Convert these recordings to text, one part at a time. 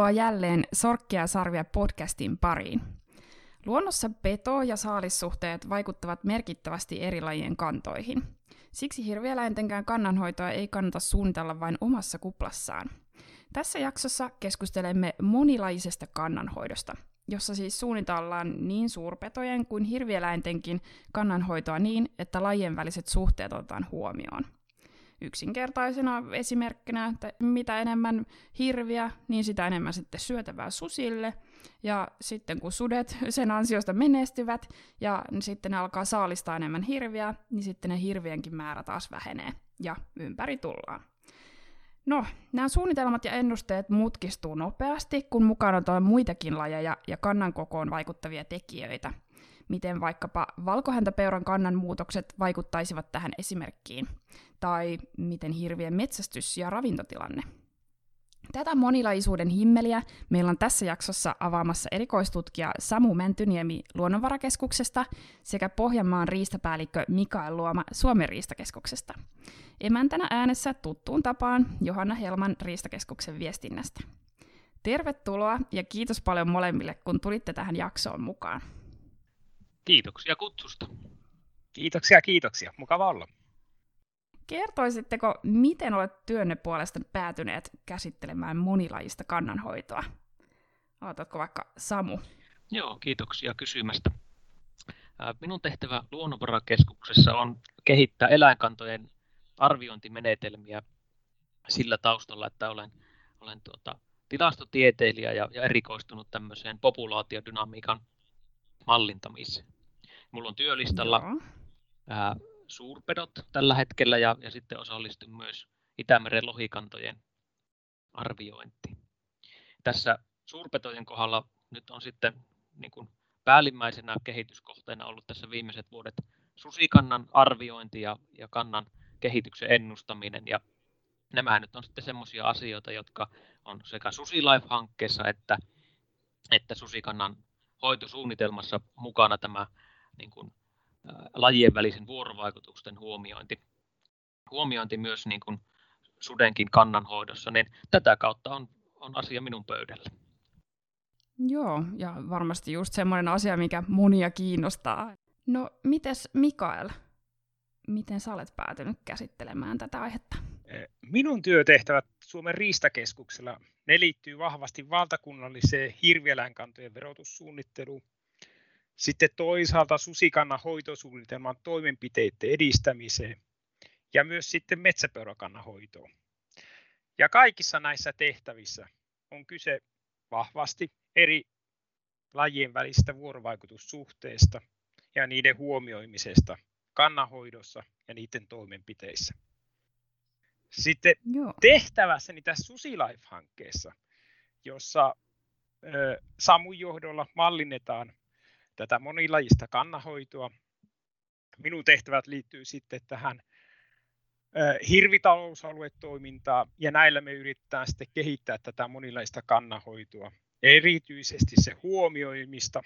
Tervetuloa jälleen Sorkkia sarvia podcastin pariin. Luonnossa peto- ja saalissuhteet vaikuttavat merkittävästi eri lajien kantoihin. Siksi hirvieläintenkään kannanhoitoa ei kannata suunnitella vain omassa kuplassaan. Tässä jaksossa keskustelemme monilaisesta kannanhoidosta, jossa siis suunnitellaan niin suurpetojen kuin hirvieläintenkin kannanhoitoa niin, että lajien väliset suhteet otetaan huomioon – yksinkertaisena esimerkkinä, että mitä enemmän hirviä, niin sitä enemmän sitten syötävää susille. Ja sitten kun sudet sen ansiosta menestyvät ja sitten ne alkaa saalistaa enemmän hirviä, niin sitten ne hirvienkin määrä taas vähenee ja ympäri tullaan. No, nämä suunnitelmat ja ennusteet mutkistuu nopeasti, kun mukana on muitakin lajeja ja kannan kokoon vaikuttavia tekijöitä. Miten vaikkapa valkohäntäpeuran kannan muutokset vaikuttaisivat tähän esimerkkiin tai miten hirvien metsästys ja ravintotilanne. Tätä monilaisuuden himmeliä meillä on tässä jaksossa avaamassa erikoistutkija Samu Mäntyniemi Luonnonvarakeskuksesta sekä Pohjanmaan riistapäällikkö Mikael Luoma Suomen riistakeskuksesta. Emäntänä äänessä tuttuun tapaan Johanna Helman riistakeskuksen viestinnästä. Tervetuloa ja kiitos paljon molemmille, kun tulitte tähän jaksoon mukaan. Kiitoksia kutsusta. Kiitoksia, kiitoksia. Mukava olla. Kertoisitteko, miten olet työnne puolesta päätyneet käsittelemään monilajista kannanhoitoa? Aloitatko vaikka Samu? Joo, kiitoksia kysymästä. Minun tehtävä Luonnonvarakeskuksessa on kehittää eläinkantojen arviointimenetelmiä sillä taustalla, että olen, olen tuota, tilastotieteilijä ja, ja erikoistunut tämmöiseen populaatiodynamiikan mallintamiseen. Mulla on työlistalla ää, suurpedot tällä hetkellä ja, ja sitten osallistun myös Itämeren lohikantojen arviointiin. Tässä suurpetojen kohdalla nyt on sitten niin kuin päällimmäisenä kehityskohteena ollut tässä viimeiset vuodet susikannan arviointi ja, ja kannan kehityksen ennustaminen. Ja nämä nyt on sitten semmoisia asioita, jotka on sekä SusiLife-hankkeessa että, että susikannan hoitosuunnitelmassa mukana tämä niin kuin lajien välisen vuorovaikutusten huomiointi, huomiointi myös niin kuin sudenkin kannanhoidossa, niin tätä kautta on, on asia minun pöydällä. Joo, ja varmasti just semmoinen asia, mikä monia kiinnostaa. No, mites Mikael? Miten sä olet päätynyt käsittelemään tätä aihetta? Minun työtehtävät Suomen riistakeskuksella, ne liittyy vahvasti valtakunnalliseen hirvieläinkantojen verotussuunnitteluun sitten toisaalta susikannan hoitosuunnitelman toimenpiteiden edistämiseen ja myös sitten metsäpeurakannan hoitoon. Ja kaikissa näissä tehtävissä on kyse vahvasti eri lajien välisistä vuorovaikutussuhteista ja niiden huomioimisesta kannanhoidossa ja niiden toimenpiteissä. Sitten Joo. tehtävässäni tässä SusiLife-hankkeessa, jossa Samun johdolla mallinnetaan tätä monilajista kannahoitoa. Minun tehtävät liittyy sitten tähän hirvitalousaluetoimintaa ja näillä me yritetään sitten kehittää tätä monilaista kannanhoitoa. Erityisesti se huomioimista,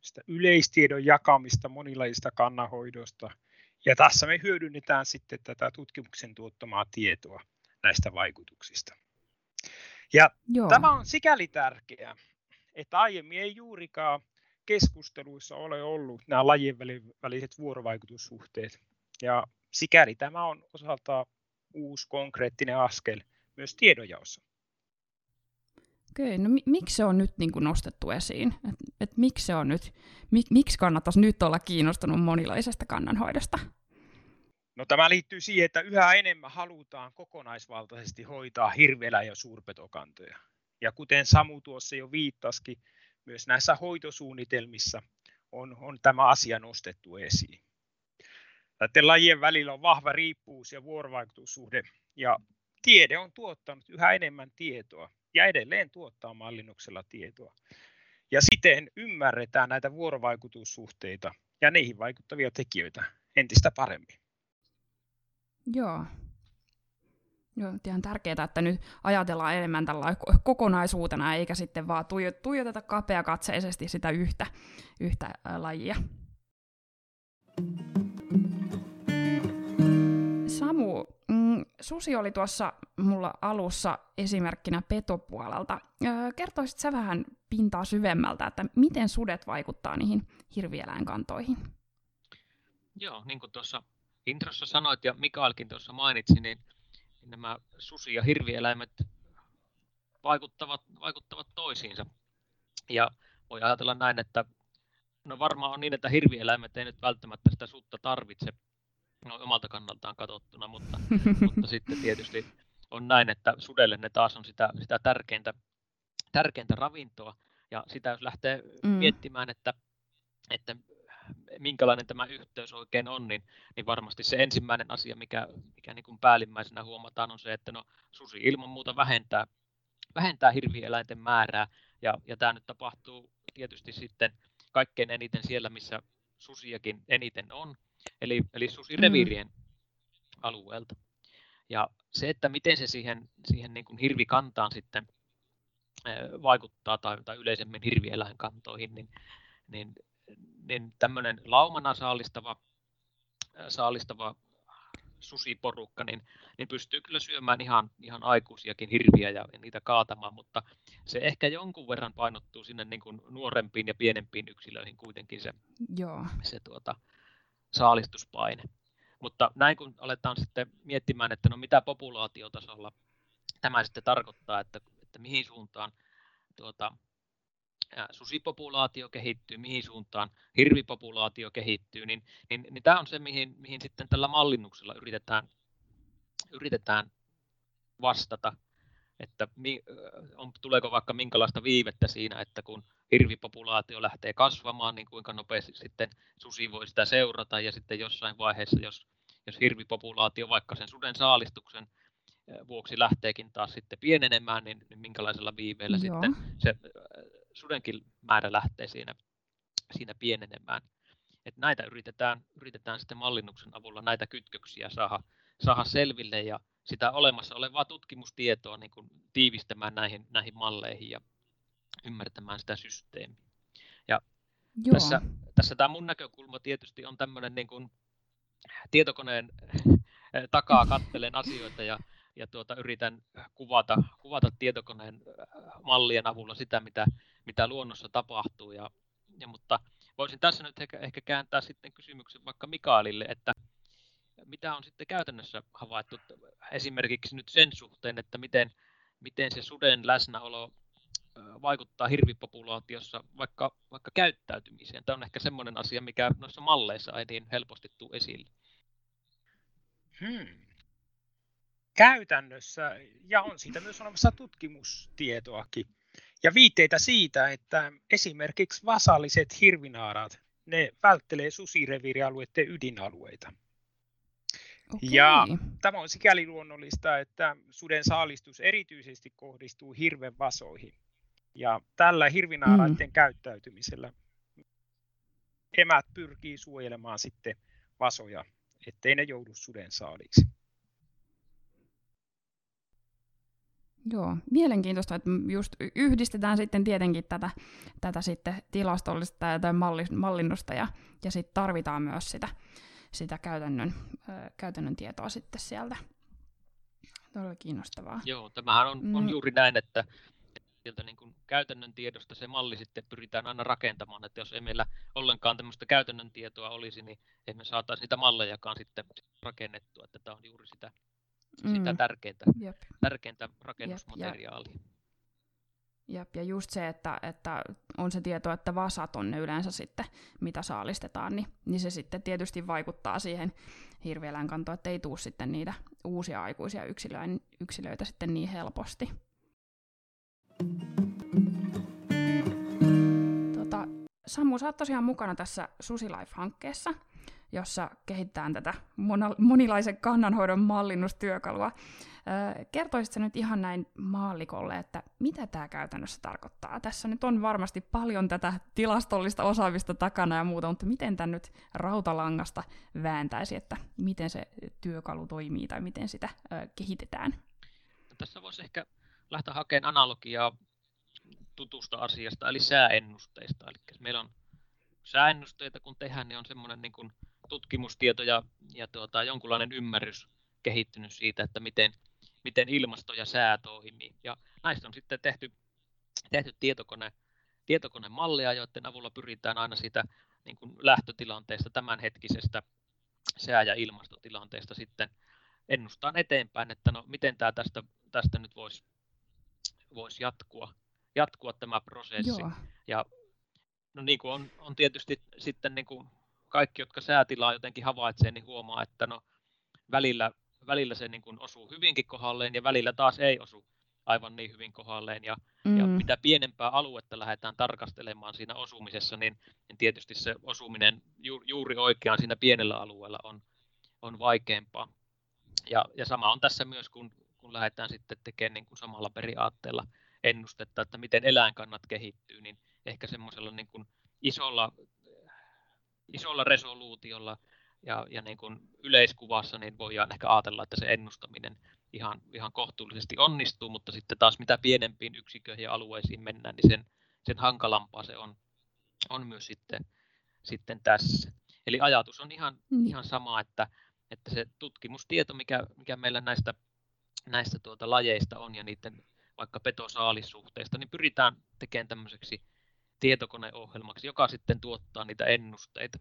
sitä yleistiedon jakamista monilajista kannanhoidosta. Ja tässä me hyödynnetään sitten tätä tutkimuksen tuottamaa tietoa näistä vaikutuksista. Ja Joo. tämä on sikäli tärkeää, että aiemmin ei juurikaan keskusteluissa ole ollut nämä lajien väliset vuorovaikutussuhteet. Ja sikäli tämä on osalta uusi konkreettinen askel myös tiedonjaossa. Okei, no mi- miksi se on nyt niin kuin nostettu esiin? Et, et miksi, se on nyt, mi- miksi kannattaisi nyt olla kiinnostunut monilaisesta kannanhoidosta? No tämä liittyy siihen, että yhä enemmän halutaan kokonaisvaltaisesti hoitaa hirveelä- ja suurpetokantoja. Ja kuten Samu tuossa jo viittasikin, myös näissä hoitosuunnitelmissa on, on tämä asia nostettu esiin. Näiden lajien välillä on vahva riippuvuus ja vuorovaikutussuhde, ja tiede on tuottanut yhä enemmän tietoa ja edelleen tuottaa mallinnuksella tietoa. Ja siten ymmärretään näitä vuorovaikutussuhteita ja niihin vaikuttavia tekijöitä entistä paremmin. Joo, Joo, ihan tärkeää, että nyt ajatellaan enemmän tällä kokonaisuutena, eikä sitten vaan tuijoteta kapeakatseisesti sitä yhtä, yhtä lajia. Samu, mm, susi oli tuossa mulla alussa esimerkkinä petopuolelta. Kertoisit sä vähän pintaa syvemmältä, että miten sudet vaikuttaa niihin hirvieläinkantoihin? Joo, niin kuin tuossa introssa sanoit ja Mikaelkin tuossa mainitsi, niin, niin nämä susi- ja hirvieläimet vaikuttavat, vaikuttavat toisiinsa. Ja voi ajatella näin, että no varmaan on niin, että hirvieläimet ei nyt välttämättä sitä sutta tarvitse no, omalta kannaltaan katsottuna, mutta, mutta sitten tietysti on näin, että sudelle ne taas on sitä, sitä tärkeintä, tärkeintä ravintoa. Ja sitä jos lähtee mm. miettimään, että, että minkälainen tämä yhteys oikein on, niin, niin varmasti se ensimmäinen asia, mikä, mikä niin kuin päällimmäisenä huomataan, on se, että no, susi ilman muuta vähentää, vähentää hirvieläinten määrää, ja, ja tämä nyt tapahtuu tietysti sitten kaikkein eniten siellä, missä susiakin eniten on, eli, eli susireviirien mm. alueelta. Ja se, että miten se siihen, siihen niin kuin hirvikantaan sitten vaikuttaa tai, tai yleisemmin hirvieläinkantoihin, niin, niin, niin tämmöinen laumana saalistava, saalistava susiporukka, niin, niin pystyy kyllä syömään ihan, ihan aikuisiakin hirviä ja niitä kaatamaan, mutta se ehkä jonkun verran painottuu sinne niin kuin nuorempiin ja pienempiin yksilöihin kuitenkin se, Joo. se tuota, saalistuspaine. Mutta näin kun aletaan sitten miettimään, että no mitä populaatiotasolla tämä sitten tarkoittaa, että, että mihin suuntaan tuota, susipopulaatio kehittyy, mihin suuntaan hirvipopulaatio kehittyy, niin, niin, niin tämä on se, mihin, mihin sitten tällä mallinnuksella yritetään, yritetään vastata, että mi, on, tuleeko vaikka minkälaista viivettä siinä, että kun hirvipopulaatio lähtee kasvamaan, niin kuinka nopeasti sitten susi voi sitä seurata, ja sitten jossain vaiheessa, jos, jos hirvipopulaatio vaikka sen suden saalistuksen vuoksi lähteekin taas sitten pienenemään, niin, niin minkälaisella viiveellä Joo. sitten se sudenkin määrä lähtee siinä, siinä pienenemään. Et näitä yritetään, yritetään sitten mallinnuksen avulla näitä kytköksiä saada, saada selville ja sitä olemassa olevaa tutkimustietoa niin kuin tiivistämään näihin, näihin malleihin ja ymmärtämään sitä systeemiä. Ja Joo. tässä, tässä tämä mun näkökulma tietysti on tämmöinen niin kuin tietokoneen takaa kattelen asioita ja ja tuota, yritän kuvata, kuvata tietokoneen äh, mallien avulla sitä, mitä, mitä luonnossa tapahtuu. Ja, ja, mutta voisin tässä nyt ehkä, ehkä kääntää sitten kysymyksen vaikka Mikaelille, että mitä on sitten käytännössä havaittu esimerkiksi nyt sen suhteen, että miten, miten se suden läsnäolo vaikuttaa hirvipopulaatiossa vaikka, vaikka käyttäytymiseen. Tämä on ehkä semmoinen asia, mikä noissa malleissa ei niin helposti tule esille. Hmm käytännössä, ja on siitä myös olemassa tutkimustietoakin, ja viitteitä siitä, että esimerkiksi vasalliset hirvinaarat, ne välttelee susireviirialueiden ydinalueita. Okay. Ja tämä on sikäli luonnollista, että suden saalistus erityisesti kohdistuu hirven vasoihin. Ja tällä hirvinaaraiden mm. käyttäytymisellä emät pyrkii suojelemaan sitten vasoja, ettei ne joudu suden saaliksi. Joo, mielenkiintoista, että just yhdistetään sitten tietenkin tätä, tätä sitten tilastollista tai mallinnusta ja, ja sitten tarvitaan myös sitä, sitä käytännön, ö, käytännön tietoa sitten sieltä. Todella kiinnostavaa. Joo, tämähän on, on mm. juuri näin, että sieltä niin kuin käytännön tiedosta se malli sitten pyritään aina rakentamaan, että jos ei meillä ollenkaan tämmöistä käytännön tietoa olisi, niin emme saataisi niitä mallejakaan sitten rakennettua, että tämä on juuri sitä mm. sitä tärkeintä, Jep. tärkeintä rakennusmateriaalia. Jep, ja, Jep, ja just se, että, että on se tieto, että vasat on ne yleensä sitten, mitä saalistetaan, niin, niin se sitten tietysti vaikuttaa siihen hirvieläinkantoon, että ei tule sitten niitä uusia aikuisia yksilöitä, yksilöitä sitten niin helposti. Tota, Sammu, sä oot tosiaan mukana tässä SusiLife-hankkeessa – jossa kehitetään tätä monilaisen kannanhoidon mallinnustyökalua. Kertoisitko nyt ihan näin maallikolle, että mitä tämä käytännössä tarkoittaa? Tässä nyt on varmasti paljon tätä tilastollista osaamista takana ja muuta, mutta miten tämä nyt rautalangasta vääntäisi, että miten se työkalu toimii tai miten sitä kehitetään? Tässä voisi ehkä lähteä hakemaan analogiaa tutusta asiasta, eli sääennusteista. Eli meillä on sääennusteita, kun tehdään, niin on semmoinen niin kuin tutkimustieto ja, ja tuota, jonkunlainen ymmärrys kehittynyt siitä, että miten, miten ilmasto ja sää toimii. Ja näistä on sitten tehty, tehty tietokone, tietokonemalleja, joiden avulla pyritään aina siitä niin kuin lähtötilanteesta, tämänhetkisestä sää- ja ilmastotilanteesta sitten ennustaan eteenpäin, että no miten tämä tästä, tästä nyt voisi vois jatkua, jatkua tämä prosessi. Joo. Ja no niin kuin on, on tietysti sitten niin kuin kaikki, jotka säätilaa jotenkin havaitsee, niin huomaa, että no välillä, välillä se niin kuin osuu hyvinkin kohdalleen ja välillä taas ei osu aivan niin hyvin kohdalleen. Ja, mm. ja mitä pienempää aluetta lähdetään tarkastelemaan siinä osumisessa, niin, niin tietysti se osuminen ju, juuri oikeaan siinä pienellä alueella on, on vaikeampaa. Ja, ja sama on tässä myös, kun, kun lähdetään sitten tekemään niin kuin samalla periaatteella ennustetta, että miten eläinkannat kehittyy, niin ehkä semmoisella niin kuin isolla, isolla resoluutiolla ja, ja niin kuin yleiskuvassa niin voidaan ehkä ajatella, että se ennustaminen ihan, ihan kohtuullisesti onnistuu, mutta sitten taas mitä pienempiin yksiköihin ja alueisiin mennään, niin sen, sen hankalampaa se on, on myös sitten, sitten tässä. Eli ajatus on ihan, mm. ihan sama, että, että se tutkimustieto, mikä, mikä meillä näistä, näistä tuota lajeista on ja niiden vaikka petosaalisuhteista, niin pyritään tekemään tämmöiseksi tietokoneohjelmaksi, joka sitten tuottaa niitä ennusteita.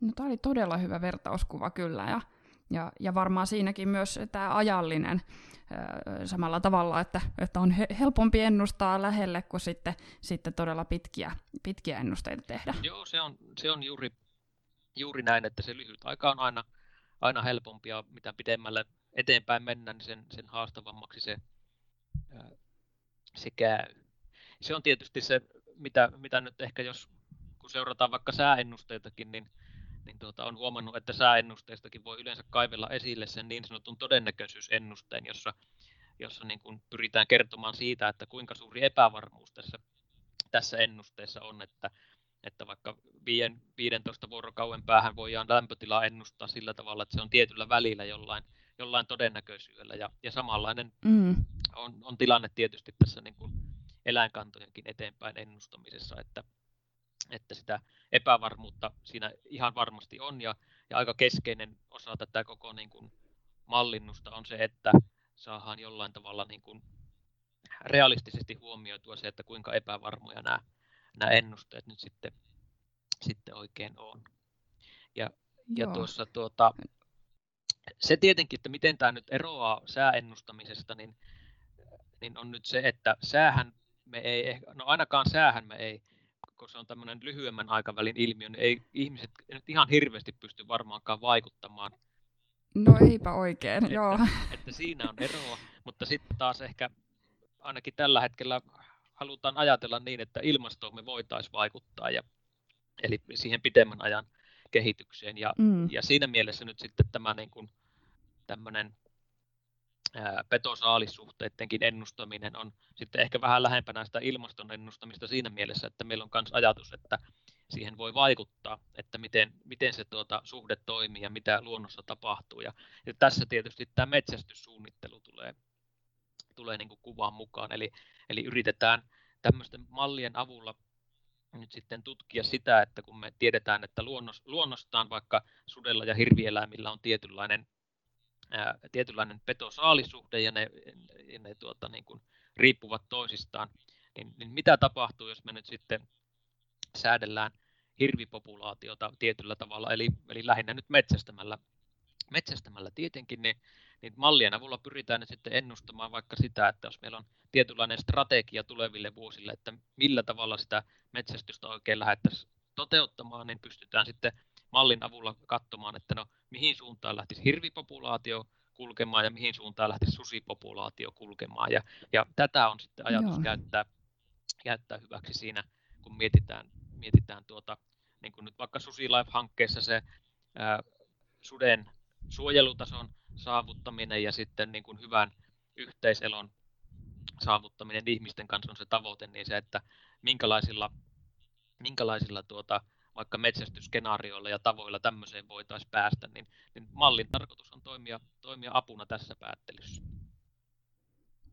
No, tämä oli todella hyvä vertauskuva kyllä, ja, ja, ja varmaan siinäkin myös tämä ajallinen samalla tavalla, että, että on helpompi ennustaa lähelle kuin sitten, sitten todella pitkiä, pitkiä ennusteita tehdä. Joo, se on, se on juuri, juuri näin, että se lyhyt aika on aina, aina helpompi ja mitä pidemmälle eteenpäin mennään, niin sen, sen haastavammaksi se, se käy. Se on tietysti se, mitä, mitä nyt ehkä jos kun seurataan vaikka sääennusteitakin, niin niin tuota, on huomannut, että sääennusteistakin voi yleensä kaivella esille sen niin sanotun todennäköisyysennusteen, jossa, jossa niin kuin pyritään kertomaan siitä, että kuinka suuri epävarmuus tässä, tässä ennusteessa on, että, että vaikka 15 vuorokauden päähän voidaan lämpötilaa ennustaa sillä tavalla, että se on tietyllä välillä jollain, jollain todennäköisyydellä. Ja, ja samanlainen mm. on, on tilanne tietysti tässä niin kuin eläinkantojenkin eteenpäin ennustamisessa, että, että sitä epävarmuutta siinä ihan varmasti on ja, ja aika keskeinen osa tätä koko niin kuin mallinnusta on se, että saadaan jollain tavalla niin kuin realistisesti huomioitua se, että kuinka epävarmoja nämä, nämä ennusteet nyt sitten, sitten oikein on. Ja, ja tuossa tuota, se tietenkin, että miten tämä nyt eroaa sääennustamisesta, niin, niin on nyt se, että säähän me ei, no ainakaan säähän me ei kun se on tämmöinen lyhyemmän aikavälin ilmiö, niin ei ihmiset nyt ihan hirveästi pysty varmaankaan vaikuttamaan. No eipä oikein, että, joo. Että siinä on eroa, mutta sitten taas ehkä ainakin tällä hetkellä halutaan ajatella niin, että ilmastoon me voitaisiin vaikuttaa, ja, eli siihen pitemmän ajan kehitykseen. Ja, mm. ja siinä mielessä nyt sitten tämä niin kuin, tämmöinen petosaalisuhteidenkin ennustaminen on sitten ehkä vähän lähempänä sitä ilmaston ennustamista siinä mielessä, että meillä on myös ajatus, että siihen voi vaikuttaa, että miten, miten se tuota, suhde toimii ja mitä luonnossa tapahtuu. Ja, ja tässä tietysti tämä metsästyssuunnittelu tulee, tulee niin kuvaan mukaan, eli, eli yritetään tämmöisten mallien avulla nyt sitten tutkia sitä, että kun me tiedetään, että luonnos, luonnostaan vaikka sudella ja hirvieläimillä on tietynlainen tietynlainen petosaalisuhde ja ne, ja ne tuota, niin kuin riippuvat toisistaan, niin, niin mitä tapahtuu, jos me nyt sitten säädellään hirvipopulaatiota tietyllä tavalla, eli, eli lähinnä nyt metsästämällä, metsästämällä tietenkin, niin, niin mallien avulla pyritään nyt sitten ennustamaan vaikka sitä, että jos meillä on tietynlainen strategia tuleville vuosille, että millä tavalla sitä metsästystä oikein lähdettäisiin toteuttamaan, niin pystytään sitten mallin avulla katsomaan, että no mihin suuntaan lähtisi hirvipopulaatio kulkemaan ja mihin suuntaan lähtisi susipopulaatio kulkemaan. Ja, ja tätä on sitten ajatus käyttää, käyttää hyväksi siinä, kun mietitään, mietitään tuota, niin kuin nyt vaikka SusiLife-hankkeessa se ää, suden suojelutason saavuttaminen ja sitten niin kuin hyvän yhteiselon saavuttaminen ihmisten kanssa on se tavoite, niin se, että minkälaisilla, minkälaisilla tuota, vaikka metsästysskenaarioilla ja tavoilla tämmöiseen voitaisiin päästä, niin, niin mallin tarkoitus on toimia, toimia apuna tässä päättelyssä.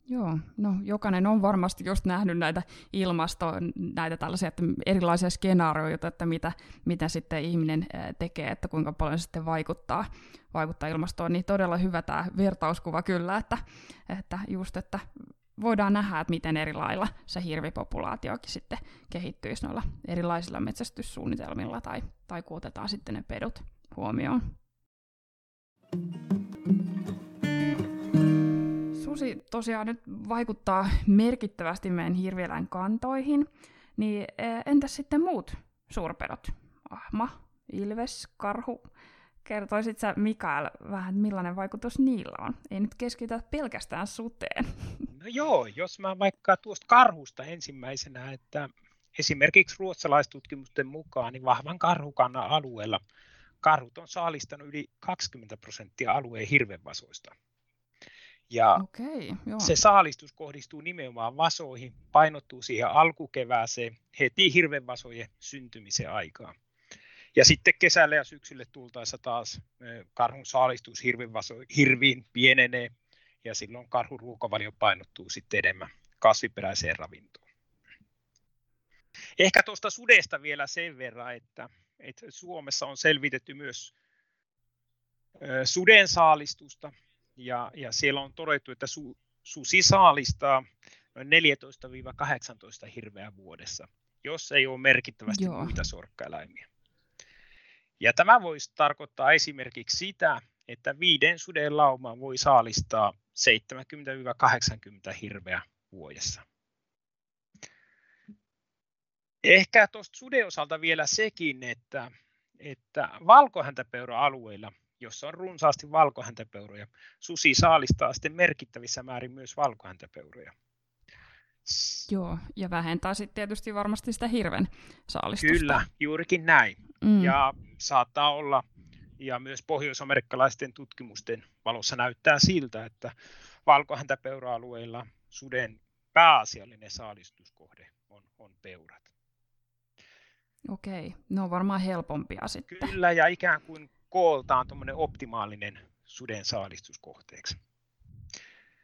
Joo, no jokainen on varmasti just nähnyt näitä ilmasto, näitä tällaisia että erilaisia skenaarioita, että mitä, mitä sitten ihminen tekee, että kuinka paljon sitten vaikuttaa, vaikuttaa ilmastoon, niin todella hyvä tämä vertauskuva kyllä, että, että just, että voidaan nähdä, että miten eri lailla se hirvipopulaatiokin sitten kehittyisi noilla erilaisilla metsästyssuunnitelmilla tai, tai kun otetaan sitten ne pedut huomioon. Susi tosiaan nyt vaikuttaa merkittävästi meidän hirvieläinkantoihin, niin e, entäs sitten muut suurpedot? Ahma, ilves, karhu. Kertoisit sä Mikael vähän, millainen vaikutus niillä on? Ei nyt keskitytä pelkästään suteen. No joo, jos mä vaikka tuosta karhusta ensimmäisenä, että esimerkiksi ruotsalaistutkimusten mukaan niin vahvan karhukannan alueella karhut on saalistanut yli 20 prosenttia alueen hirvenvasoista. Ja okay, joo. se saalistus kohdistuu nimenomaan vasoihin, painottuu siihen alkukevääseen heti hirvenvasojen syntymisen aikaan. Ja sitten kesällä ja syksylle tultaessa taas karhun saalistus hirviin pienenee ja silloin karhun ruokavalio painottuu sitten enemmän kasviperäiseen ravintoon. Ehkä tuosta sudesta vielä sen verran, että, että Suomessa on selvitetty myös suden saalistusta ja, ja siellä on todettu, että su, susi saalistaa noin 14-18 hirveä vuodessa, jos ei ole merkittävästi Joo. muita sorkkaeläimiä. Ja tämä voisi tarkoittaa esimerkiksi sitä, että viiden suden lauma voi saalistaa 70-80 hirveä vuodessa. Ehkä tuosta suden osalta vielä sekin, että, että valkohäntäpeura-alueilla jossa on runsaasti valkohäntäpeuroja. Susi saalistaa sitten merkittävissä määrin myös valkohäntäpeuroja. Joo, ja vähentää sitten tietysti varmasti sitä hirven saalistusta. Kyllä, juurikin näin. Mm. Ja saattaa olla, ja myös pohjoisamerikkalaisten tutkimusten valossa näyttää siltä, että valkohäntäpeura-alueilla suden pääasiallinen saalistuskohde on, on peurat. Okei, ne on varmaan helpompia sitten. Kyllä, ja ikään kuin kooltaan optimaalinen suden saalistuskohteeksi.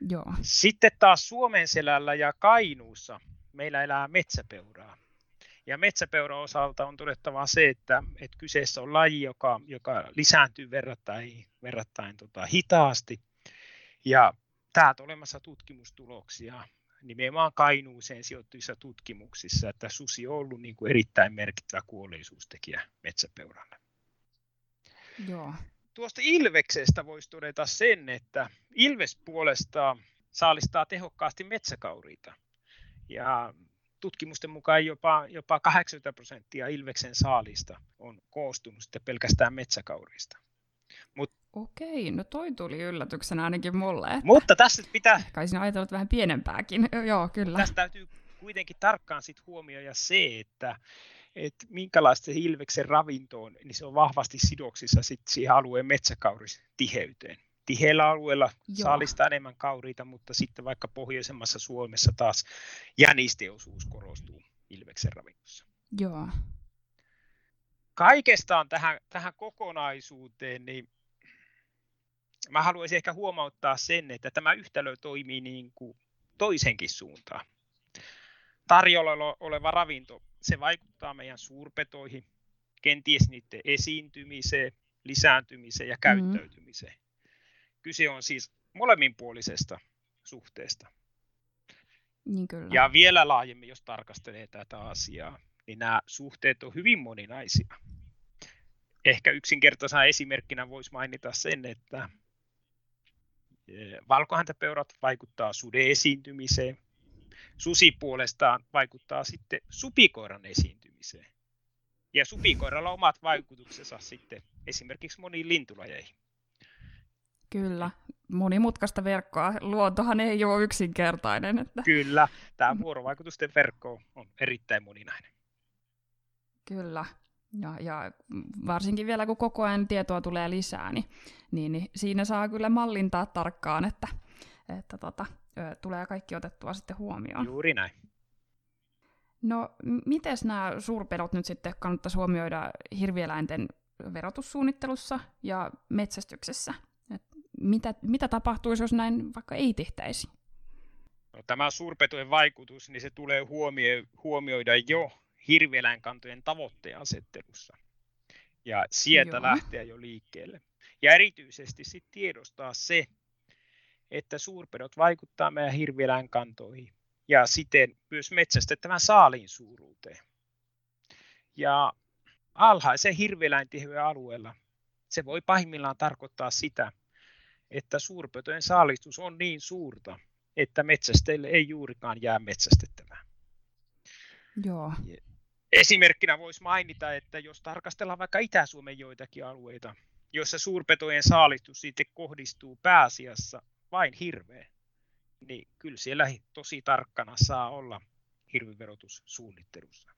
Joo. Sitten taas Suomen selällä ja Kainuussa meillä elää metsäpeuraa. Ja metsäpeuran osalta on todettava se, että, että kyseessä on laji, joka, joka lisääntyy verrattain, verrattain tota, hitaasti. Ja täältä olemassa tutkimustuloksia nimenomaan Kainuuseen sijoittuvissa tutkimuksissa, että susi on ollut niin kuin erittäin merkittävä kuolleisuustekijä metsäpeuralle. Joo. Tuosta Ilveksestä voisi todeta sen, että Ilves puolestaan saalistaa tehokkaasti metsäkauriita. Ja tutkimusten mukaan jopa, jopa 80 prosenttia Ilveksen saalista on koostunut sitten pelkästään metsäkaurista. Mut, Okei, no toi tuli yllätyksenä ainakin mulle. Että mutta tässä pitää... Kai sinä ajatellut vähän pienempääkin, joo kyllä. Tästä täytyy kuitenkin tarkkaan sit huomioida se, että että minkälaista se Ilveksen ravinto on, niin se on vahvasti sidoksissa sit siihen alueen metsäkauristiheyteen. Tiheällä alueella Joo. saalista enemmän kauriita, mutta sitten vaikka pohjoisemmassa Suomessa taas jänisteosuus korostuu Ilveksen ravinnossa. Joo. Kaikestaan tähän, tähän kokonaisuuteen, niin mä haluaisin ehkä huomauttaa sen, että tämä yhtälö toimii niin kuin toisenkin suuntaan. Tarjolla oleva ravinto se vaikuttaa meidän suurpetoihin, kenties niiden esiintymiseen, lisääntymiseen ja mm-hmm. käyttäytymiseen. Kyse on siis molemminpuolisesta suhteesta. Niin kyllä. Ja vielä laajemmin, jos tarkastelee tätä asiaa, niin nämä suhteet on hyvin moninaisia. Ehkä yksinkertaisena esimerkkinä voisi mainita sen, että eh, valkohäntäpeurat vaikuttaa suden esiintymiseen, Susi puolestaan vaikuttaa sitten supikoiran esiintymiseen. Ja supikoiralla on omat vaikutuksensa sitten esimerkiksi moniin lintulajeihin. Kyllä, monimutkaista verkkoa. Luontohan ei ole yksinkertainen. Että... Kyllä, tämä vuorovaikutusten verkko on erittäin moninainen. Kyllä, ja, ja varsinkin vielä kun koko ajan tietoa tulee lisää, niin, niin, niin siinä saa kyllä mallintaa tarkkaan, että, että tota, tulee kaikki otettua sitten huomioon. Juuri näin. No, miten nämä suurpedot nyt sitten kannattaisi huomioida hirvieläinten verotussuunnittelussa ja metsästyksessä? Mitä, mitä tapahtuisi, jos näin vaikka ei tehtäisi? No, tämä suurpetojen vaikutus, niin se tulee huomioida jo hirvieläinkantojen tavoitteen asettelussa. Ja sieltä Joo. lähteä jo liikkeelle. Ja erityisesti sitten tiedostaa se, että suurpedot vaikuttaa meidän hirvieläinkantoihin ja siten myös metsästettävän saaliin suuruuteen. Ja alhaisen hirvieläintiheyden alueella se voi pahimmillaan tarkoittaa sitä, että suurpetojen saalistus on niin suurta, että metsästeille ei juurikaan jää metsästettävää. Joo. Esimerkkinä voisi mainita, että jos tarkastellaan vaikka Itä-Suomen joitakin alueita, joissa suurpetojen saalistus sitten kohdistuu pääasiassa vain hirveä, niin kyllä siellä tosi tarkkana saa olla hirviverotussuunnittelussa.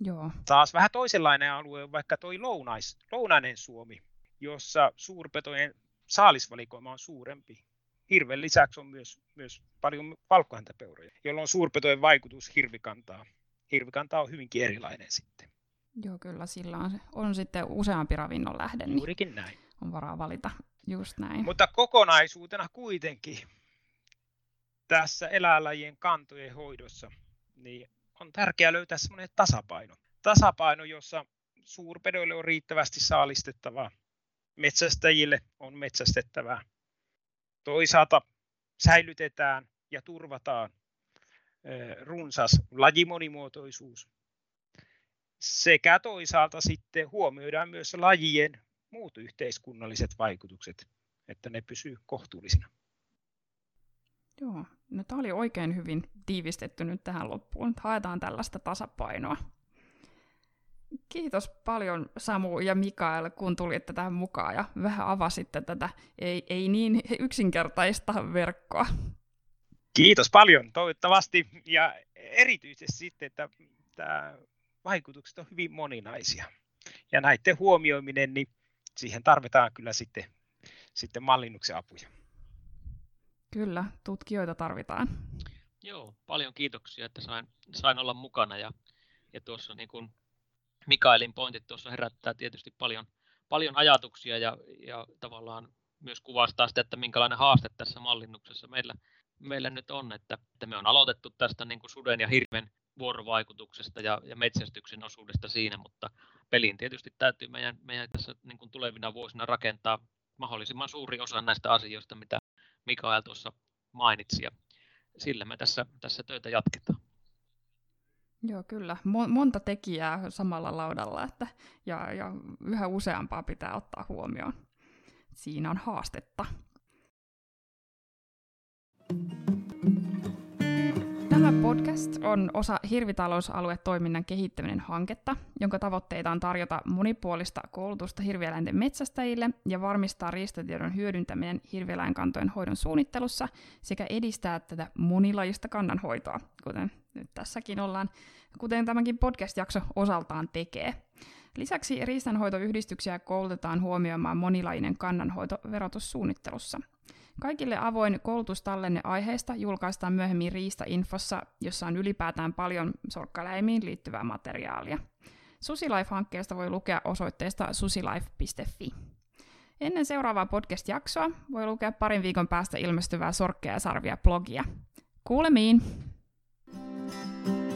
Joo. Taas vähän toisenlainen alue on vaikka tuo lounais, lounainen Suomi, jossa suurpetojen saalisvalikoima on suurempi. Hirven lisäksi on myös, myös paljon valkohäntäpeuroja, jolloin suurpetojen vaikutus hirvikantaa, hirvikanta on hyvinkin erilainen sitten. Joo, kyllä sillä on, on sitten useampi ravinnon lähde, niin Juurikin näin. on varaa valita just näin. Mutta kokonaisuutena kuitenkin tässä eläinlajien kantojen hoidossa niin on tärkeää löytää semmoinen tasapaino. Tasapaino, jossa suurpedoille on riittävästi saalistettavaa, metsästäjille on metsästettävää. Toisaalta säilytetään ja turvataan runsas lajimonimuotoisuus. Sekä toisaalta sitten huomioidaan myös lajien muut yhteiskunnalliset vaikutukset, että ne pysyy kohtuullisina. Joo, no tämä oli oikein hyvin tiivistetty nyt tähän loppuun. Haetaan tällaista tasapainoa. Kiitos paljon Samu ja Mikael, kun tulitte tähän mukaan ja vähän avasitte tätä ei, ei niin yksinkertaista verkkoa. Kiitos paljon, toivottavasti. Ja erityisesti sitten, että tämä vaikutukset on hyvin moninaisia. Ja näiden huomioiminen, niin siihen tarvitaan kyllä sitten, sitten mallinnuksen apuja. Kyllä, tutkijoita tarvitaan. Joo, paljon kiitoksia, että sain, sain olla mukana. Ja, ja tuossa niin kuin Mikaelin pointit tuossa herättää tietysti paljon, paljon ajatuksia ja, ja tavallaan myös kuvastaa sitä, että minkälainen haaste tässä mallinnuksessa meillä, meillä nyt on, että, että me on aloitettu tästä niin kuin suden ja hirven vuorovaikutuksesta ja, ja metsästyksen osuudesta siinä, mutta peliin tietysti täytyy meidän, meidän tässä niin kuin tulevina vuosina rakentaa mahdollisimman suuri osa näistä asioista, mitä Mikael tuossa mainitsi, ja sillä me tässä, tässä töitä jatketaan. Joo, kyllä. monta tekijää samalla laudalla, että, ja, ja yhä useampaa pitää ottaa huomioon. Siinä on haastetta. Tämä podcast on osa hirvitalousaluetoiminnan kehittäminen hanketta, jonka tavoitteita on tarjota monipuolista koulutusta hirvieläinten metsästäjille ja varmistaa riistatiedon hyödyntäminen hirvieläinkantojen hoidon suunnittelussa sekä edistää tätä monilajista kannanhoitoa, kuten nyt tässäkin ollaan, kuten tämänkin podcast-jakso osaltaan tekee. Lisäksi riistanhoitoyhdistyksiä koulutetaan huomioimaan monilajinen kannanhoito verotussuunnittelussa – Kaikille avoin koulutustallenne aiheesta julkaistaan myöhemmin Riista-infossa, jossa on ylipäätään paljon sorkkaläimiin liittyvää materiaalia. SusiLife-hankkeesta voi lukea osoitteesta susilife.fi. Ennen seuraavaa podcast-jaksoa voi lukea parin viikon päästä ilmestyvää Sorkkeja ja sarvia blogia. Kuulemiin! thank you